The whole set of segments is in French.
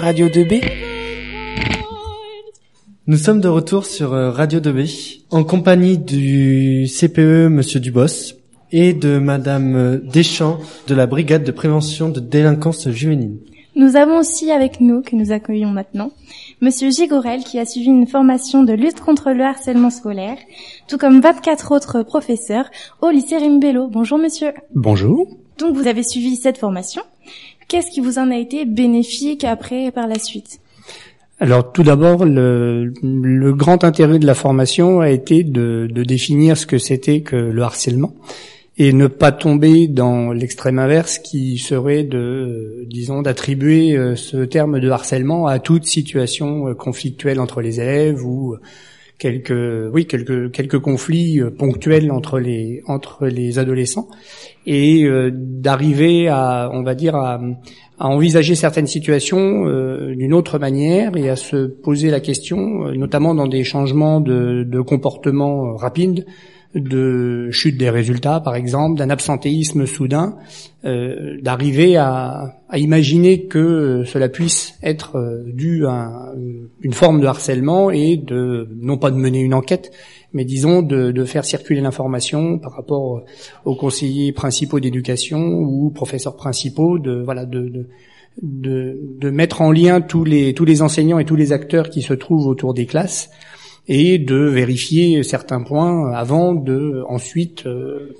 Radio 2B. Nous sommes de retour sur euh, Radio 2B en compagnie du CPE Monsieur Dubos et de Madame euh, Deschamps de la brigade de prévention de délinquance juvénile. Nous avons aussi avec nous, que nous accueillons maintenant, Monsieur Gigorel qui a suivi une formation de lutte contre le harcèlement scolaire, tout comme 24 autres professeurs au lycée Rimbello. Bonjour monsieur. Bonjour. Donc vous avez suivi cette formation. Qu'est-ce qui vous en a été bénéfique après par la suite? Alors tout d'abord, le, le, grand intérêt de la formation a été de, de définir ce que c'était que le harcèlement et ne pas tomber dans l'extrême inverse qui serait de, disons, d'attribuer euh, ce terme de harcèlement à toute situation euh, conflictuelle entre les élèves ou quelques, oui, quelques quelques conflits euh, ponctuels entre les entre les adolescents et d'arriver à, on va dire, à, à envisager certaines situations d'une autre manière et à se poser la question, notamment dans des changements de, de comportement rapides de chute des résultats, par exemple, d'un absentéisme soudain, euh, d'arriver à, imaginer que cela puisse être euh, dû à une forme de harcèlement et de non pas de mener une enquête, mais disons de, faire circuler l'information par rapport aux conseillers principaux d'éducation ou professeurs principaux, de voilà de, de mettre en lien tous les tous les enseignants et tous les acteurs qui se trouvent autour des classes et de vérifier certains points avant de ensuite euh,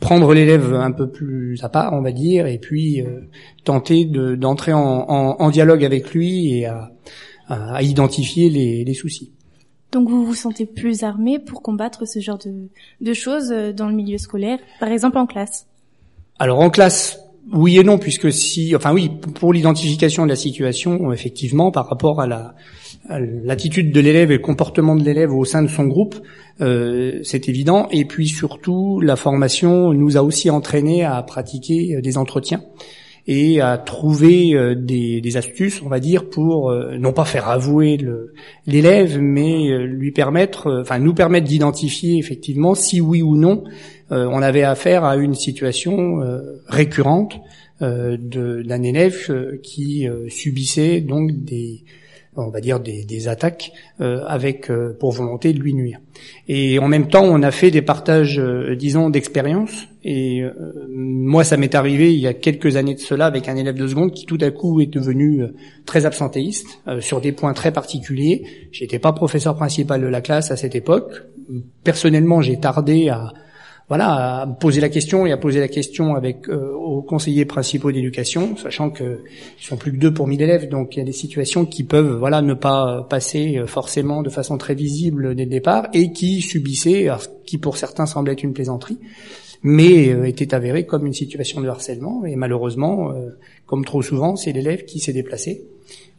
prendre l'élève un peu plus à part, on va dire, et puis euh, tenter d'entrer en, dialogue avec lui et à, identifier les, soucis. Donc vous vous sentez plus armé pour combattre ce genre de, de choses euh, dans le milieu scolaire, par exemple en classe? Alors en classe, oui et non, puisque si, enfin oui, pour l'identification de la situation, effectivement, par rapport à la l'attitude de l'élève et le comportement de l'élève au sein de son groupe, euh, c'est évident. Et puis surtout, la formation nous a aussi entraîné à pratiquer euh, des entretiens et à trouver euh, des, des, astuces, on va dire, pour non pas faire avouer l'élève, mais lui permettre, enfin nous permettre d'identifier effectivement si oui ou non on avait affaire à une situation récurrente d'un élève qui subissait donc des on va dire des, des attaques euh, avec euh, pour volonté de lui nuire. Et en même temps, on a fait des partages, euh, disons, d'expérience. Et moi, ça m'est arrivé il y a quelques années de cela avec un élève de seconde qui tout à coup est devenu très absentéiste sur des points très particuliers. J'étais pas professeur principal de la classe à cette époque. Personnellement, j'ai tardé à voilà, à poser la question et à poser la question avec euh, aux conseillers principaux d'éducation, sachant qu'ils sont plus que deux pour mille élèves, donc il y a des situations qui peuvent voilà ne pas passer euh, forcément de façon très visible dès le départ et qui subissaient, ce qui pour certains semblait être une plaisanterie, mais euh, était avéré comme une situation de harcèlement et malheureusement, comme trop souvent, c'est l'élève qui s'est déplacé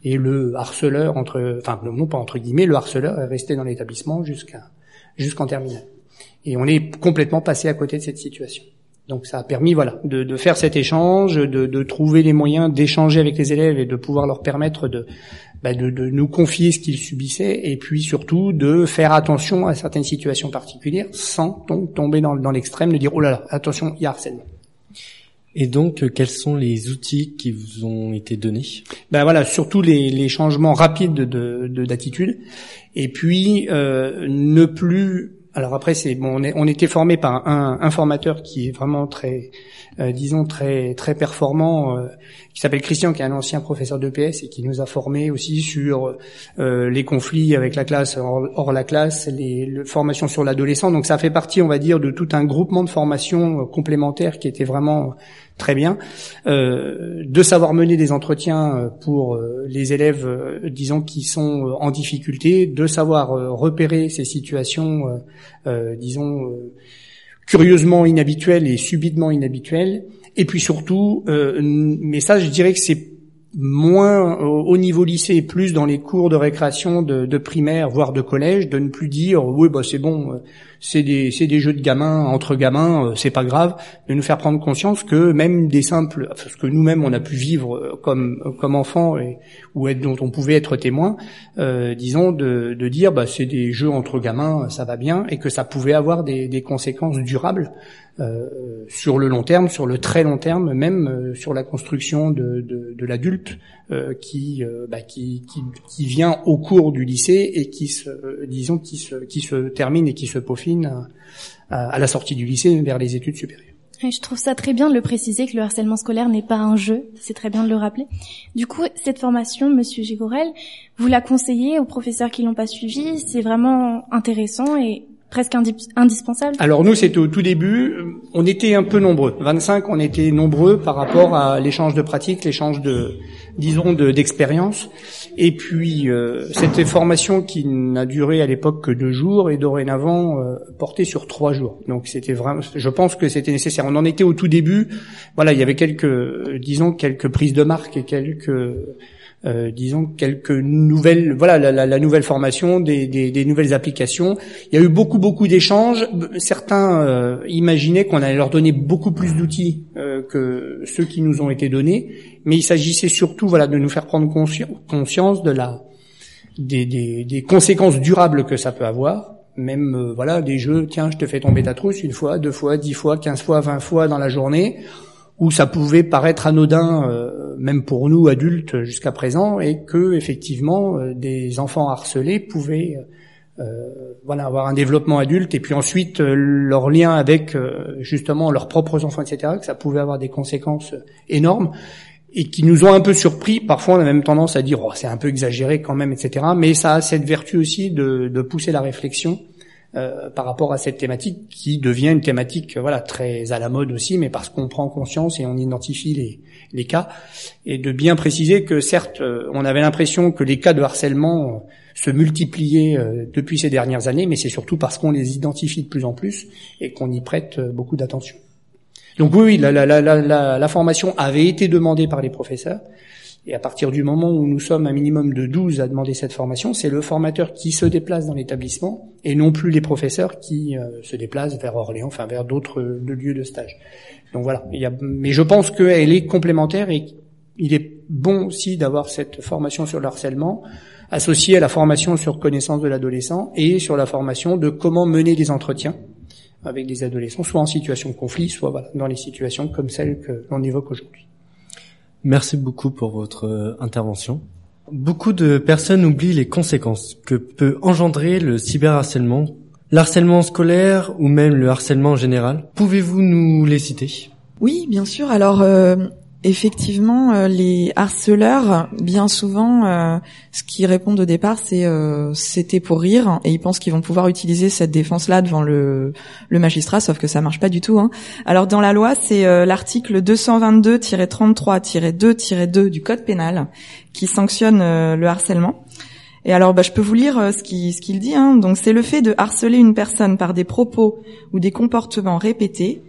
et le harceleur entre, enfin non pas entre guillemets, le harceleur est resté dans l'établissement jusqu'en terminale. Et on est complètement passé à côté de cette situation. Donc ça a permis voilà de, de faire cet échange, de, de trouver les moyens d'échanger avec les élèves et de pouvoir leur permettre de, bah de, de, nous confier ce qu'ils subissaient et puis surtout de faire attention à certaines situations particulières sans tomber dans, dans l'extrême, de dire oh là là attention il y a harcèlement. Et donc, euh, quels sont les outils qui vous ont été donnés? Ben voilà, surtout les, les changements rapides de d'attitude, et puis euh, ne plus alors après, c'est bon, on, était formé par un, un, formateur qui est vraiment très, euh, disons très très performant, euh, qui s'appelle Christian, qui est un ancien professeur d'EPS et qui nous a formés aussi sur euh, les conflits avec la classe, hors, la classe, les, formations sur l'adolescent. Donc ça fait partie, on va dire, de tout un groupement de formations complémentaires qui était vraiment très bien, euh, de savoir mener des entretiens pour les élèves, disons, qui sont en difficulté, de savoir repérer ces situations, disons, curieusement inhabituel et subitement inhabituel. Et puis surtout, euh, mais ça, je dirais que c'est moins au niveau lycée, plus dans les cours de récréation de, de primaire, voire de collège, de ne plus dire oui, bah c'est bon, euh, c'est des, des jeux de gamins entre gamins, euh, c'est pas grave, de nous faire prendre conscience que même des simples, ce que nous-mêmes on a pu vivre euh, comme comme enfants et ou être, dont on pouvait être témoin, euh, disons de, de dire bah c'est des jeux entre gamins, ça va bien et que ça pouvait avoir des, des conséquences durables euh, sur le long terme, sur le très long terme, même euh, sur la construction de, de, de l'adulte euh, qui, bah, qui, qui, qui vient au cours du lycée et qui se, disons, qui se, qui se termine et qui se peaufine à, la sortie du lycée vers les études supérieures. je trouve ça très bien de le préciser que le harcèlement scolaire n'est pas un jeu. C'est très bien de le rappeler. Du coup, cette formation, Monsieur Gigorel, vous la conseillez aux professeurs qui l'ont pas suivi. C'est vraiment intéressant et presque indispensable Alors nous, c'était au tout début. On était un peu nombreux. 25, on était nombreux par rapport à l'échange de pratiques, l'échange de, disons, d'expérience. et puis, euh, cette formation qui n'a duré à l'époque que deux jours et dorénavant euh, portée sur trois jours. Donc c'était vraiment, je pense que c'était nécessaire. On en était au tout début. Voilà, il y avait quelques, disons, quelques prises de marque et quelques euh, disons quelques nouvelles, voilà la, la, nouvelle formation, des, des, des, nouvelles applications. Il y a eu beaucoup beaucoup d'échanges. Certains euh, imaginaient qu'on allait leur donner beaucoup plus d'outils euh, que ceux qui nous ont été donnés, mais il s'agissait surtout voilà de nous faire prendre conscience de la des, des, des, conséquences durables que ça peut avoir. Même voilà des jeux, tiens, je te fais tomber ta trousse une fois, deux fois, dix fois, quinze fois, vingt fois dans la journée où ça pouvait paraître anodin, euh, même pour nous adultes jusqu'à présent, et que effectivement euh, des enfants harcelés pouvaient euh, voilà avoir un développement adulte, et puis ensuite leur lien avec justement leurs propres enfants, etc., que ça pouvait avoir des conséquences énormes et qui nous ont un peu surpris. Parfois, on a même tendance à dire oh, c'est un peu exagéré quand même, etc. Mais ça a cette vertu aussi de, de pousser la réflexion euh, par rapport à cette thématique qui devient une thématique euh, voilà très à la mode aussi, mais parce qu'on prend conscience et on identifie les, les cas, et de bien préciser que certes, euh, on avait l'impression que les cas de harcèlement se multipliaient depuis ces dernières années, mais c'est surtout parce qu'on les identifie de plus en plus et qu'on y prête beaucoup d'attention. Donc oui, oui la, la, la, la, formation avait été demandée par les professeurs. Et à partir du moment où nous sommes un minimum de 12 à demander cette formation, c'est le formateur qui se déplace dans l'établissement et non plus les professeurs qui euh, se déplacent vers Orléans, enfin vers d'autres lieux de stage. Donc voilà. Mais je pense qu'elle est complémentaire et il est bon aussi d'avoir cette formation sur le harcèlement associée à la formation sur connaissance de l'adolescent et sur la formation de comment mener des entretiens avec des adolescents, soit en situation de conflit, soit voilà, dans les situations comme celles que l'on évoque aujourd'hui. Merci beaucoup pour votre euh, intervention. Beaucoup de personnes oublient les conséquences que peut engendrer le cyberharcèlement, l'harcèlement scolaire ou même le harcèlement en général. Pouvez-vous nous les citer? Oui, bien sûr. Alors, euh, Effectivement, euh, les harceleurs, bien souvent, euh, ce qu'ils répondent au départ, c'est euh, c'était pour rire, et ils pensent qu'ils vont pouvoir utiliser cette défense-là devant le, magistrat, sauf que ça marche pas du tout. Hein. Alors dans la loi, c'est l'article 222-33-2-2 du Code pénal qui sanctionne le harcèlement. Et alors, bah, je peux vous lire ce qu'il ce qu'il dit. Hein. Donc, c'est le fait de harceler une personne par des propos ou des comportements répétés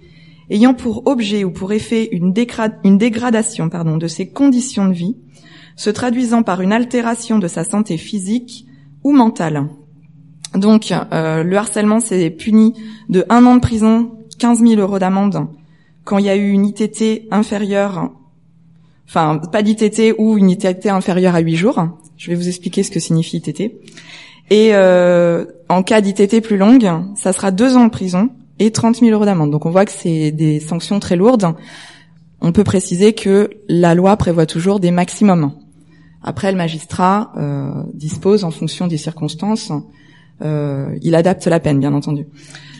ayant pour objet ou pour effet une, dégradation de ses conditions de vie, se traduisant par une altération de sa santé physique ou mentale. Donc, euh, le harcèlement, c'est puni de un an de prison, 15 000 euros d'amende, quand il y a eu une ITT inférieure, enfin, pas d'ITT ou une ITT inférieure à 8 jours. Je vais vous expliquer ce que signifie ITT. Et euh, en cas d'ITT plus longue, ça sera deux ans de prison et 30 000 euros d'amende. Donc on voit que c'est des sanctions très lourdes. On peut préciser que la loi prévoit toujours des maximums. Après, le magistrat euh, dispose, en fonction des circonstances, euh, il adapte la peine, bien entendu.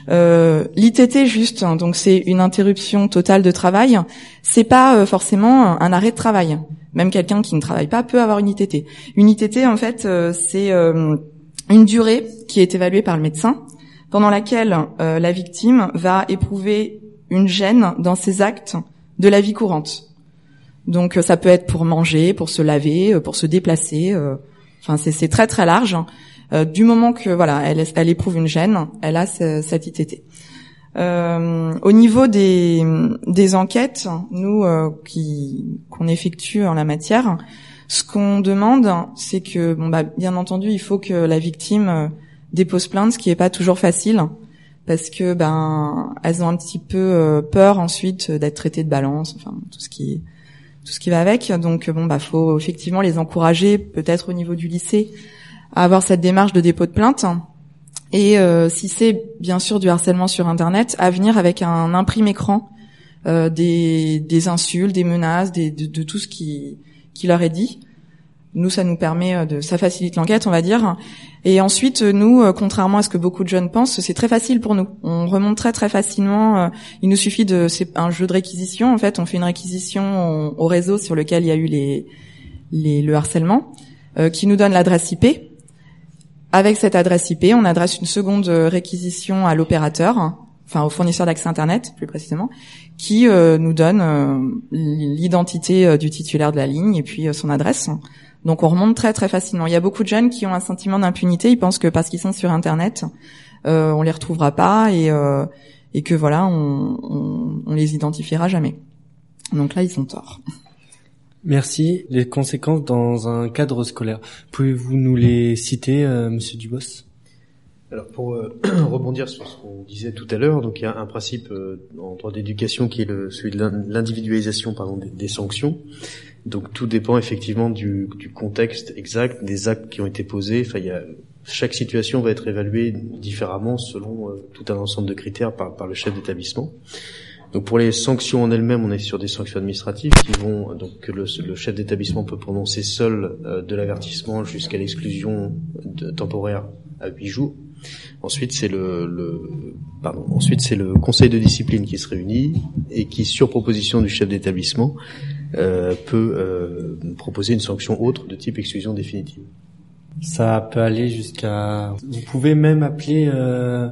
Euh, L'ITT juste, hein, donc c'est une interruption totale de travail. C'est pas euh, forcément un arrêt de travail. Même quelqu'un qui ne travaille pas peut avoir une ITT. Une ITT, en fait, euh, c'est une durée qui est évaluée par le médecin pendant laquelle euh, la victime va éprouver une gêne dans ses actes de la vie courante. Donc euh, ça peut être pour manger, pour se laver, euh, pour se déplacer. Enfin c'est très très large. du moment que voilà, elle, elle éprouve une gêne, elle a cette ITT. au niveau des, des enquêtes, nous qui qu'on effectue en la matière, ce qu'on demande, c'est que bon bah bien entendu, il faut que la victime dépose plainte, ce qui est pas toujours facile, parce que ben elles ont un petit peu peur ensuite d'être traitées de balance, enfin tout ce qui tout ce qui va avec. Donc bon bah faut effectivement les encourager peut-être au niveau du lycée à avoir cette démarche de dépôt de plainte. Et si c'est bien sûr du harcèlement sur internet, à venir avec un imprime écran euh, des, des, insultes, des menaces, des, de, de, tout ce qui, qui leur est dit. Nous, ça nous permet euh, de, ça facilite l'enquête, on va dire. Et ensuite, nous, euh, contrairement à ce que beaucoup de jeunes pensent, c'est très facile pour nous. On remonte très très facilement. Il nous suffit de, c'est un jeu de réquisition. En fait, on fait une réquisition au réseau sur lequel il y a eu les, les le harcèlement, qui nous donne l'adresse IP. Avec cette adresse IP, on adresse une seconde réquisition à l'opérateur enfin au fournisseur d'accès Internet plus précisément, qui euh, nous donne euh, l'identité euh, du titulaire de la ligne et puis son adresse. Donc on remonte très très facilement. Il y a beaucoup de jeunes qui ont un sentiment d'impunité, ils pensent que parce qu'ils sont sur Internet, on les retrouvera pas et, et que voilà, on, on, les identifiera jamais. Donc là, ils sont tort. Merci. Les conséquences dans un cadre scolaire. Pouvez-vous nous les citer, Monsieur Dubos? Alors pour euh, rebondir sur ce qu'on disait tout à l'heure, donc il y a un principe euh, en droit d'éducation qui est le, celui de l'individualisation pardon des, sanctions. Donc tout dépend effectivement du, du, contexte exact des actes qui ont été posés. Enfin, il y a, chaque situation va être évaluée différemment selon euh, tout un ensemble de critères par, par le chef d'établissement. Donc pour les sanctions en elles-mêmes, on est sur des sanctions administratives qui vont donc que le, le chef d'établissement peut prononcer seul de l'avertissement jusqu'à l'exclusion temporaire à huit jours. Ensuite, c'est le, le, pardon. Ensuite, c'est le conseil de discipline qui se réunit et qui, sur proposition du chef d'établissement, euh, peut euh, proposer une sanction autre de type exclusion définitive. Ça peut aller jusqu'à. Vous pouvez même appeler, euh,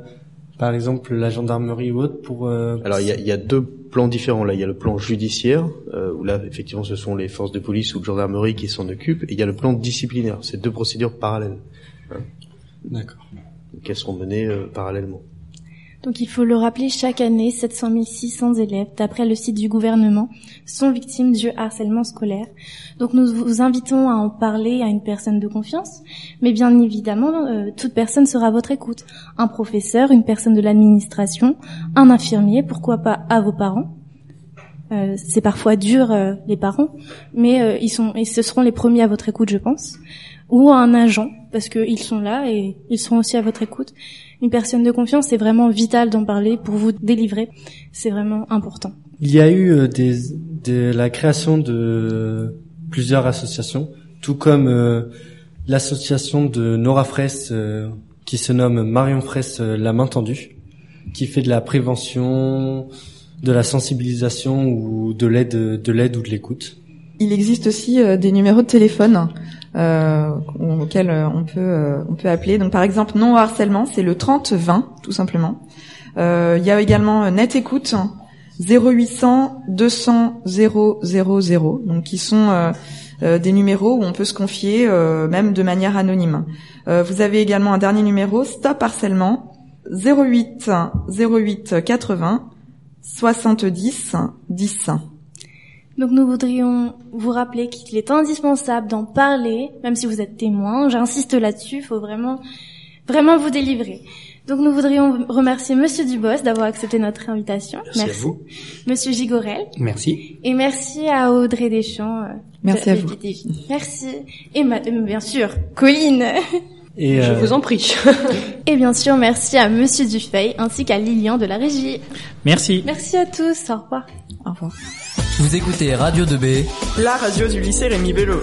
par exemple, la gendarmerie ou autre pour. Euh, Alors, il y a, y a, deux plans différents. Là, il y a le plan judiciaire euh, où là, effectivement, ce sont les forces de police ou de gendarmerie qui s'en occupent, et il y a le plan disciplinaire. C'est deux procédures parallèles. D'accord qu'elles menées euh, parallèlement. Donc il faut le rappeler, chaque année, 700 600 élèves, d'après le site du gouvernement, sont victimes du harcèlement scolaire. Donc nous vous invitons à en parler à une personne de confiance, mais bien évidemment, euh, toute personne sera à votre écoute. Un professeur, une personne de l'administration, un infirmier, pourquoi pas à vos parents. Euh, c'est parfois dur les parents, mais ils sont et ce seront les premiers à votre écoute, je pense ou un agent, parce qu'ils sont là et ils seront aussi à votre écoute. Une personne de confiance, c'est vraiment vital d'en parler pour vous délivrer. C'est vraiment important. Il y a eu euh, des, de la création de plusieurs associations, tout comme euh, l'association de Nora Fraisse euh, qui se nomme Marion Fraisse La Main Tendue, qui fait de la prévention, de la sensibilisation ou de l'aide, de l'aide ou de l'écoute. Il existe aussi des numéros de téléphone euh, auquel euh, on peut euh, on peut appeler. Donc par exemple non harcèlement, c'est le 30 20 tout simplement. Euh, il y a également net écoute 0800 200 000 donc qui sont des numéros où on peut se confier même de manière anonyme. vous avez également un dernier numéro stop harcèlement 08 08 80 70 10. Donc nous voudrions vous rappeler qu'il est indispensable d'en parler, même si vous êtes témoin. J'insiste là-dessus, il faut vraiment, vraiment vous délivrer. Donc nous voudrions remercier Monsieur Dubos d'avoir accepté notre invitation. Merci, à vous. Monsieur Gigorel. Merci. Et merci à Audrey Deschamps. Euh, merci à vous. Merci. Et euh, bien sûr, Colline. Et Je euh, vous en prie. et bien sûr, merci à Monsieur Dufay ainsi qu'à Lilian de la régie. Merci. Merci à tous. Au revoir. Au revoir. Vous écoutez Radio 2B, la radio du lycée Rémi Bello.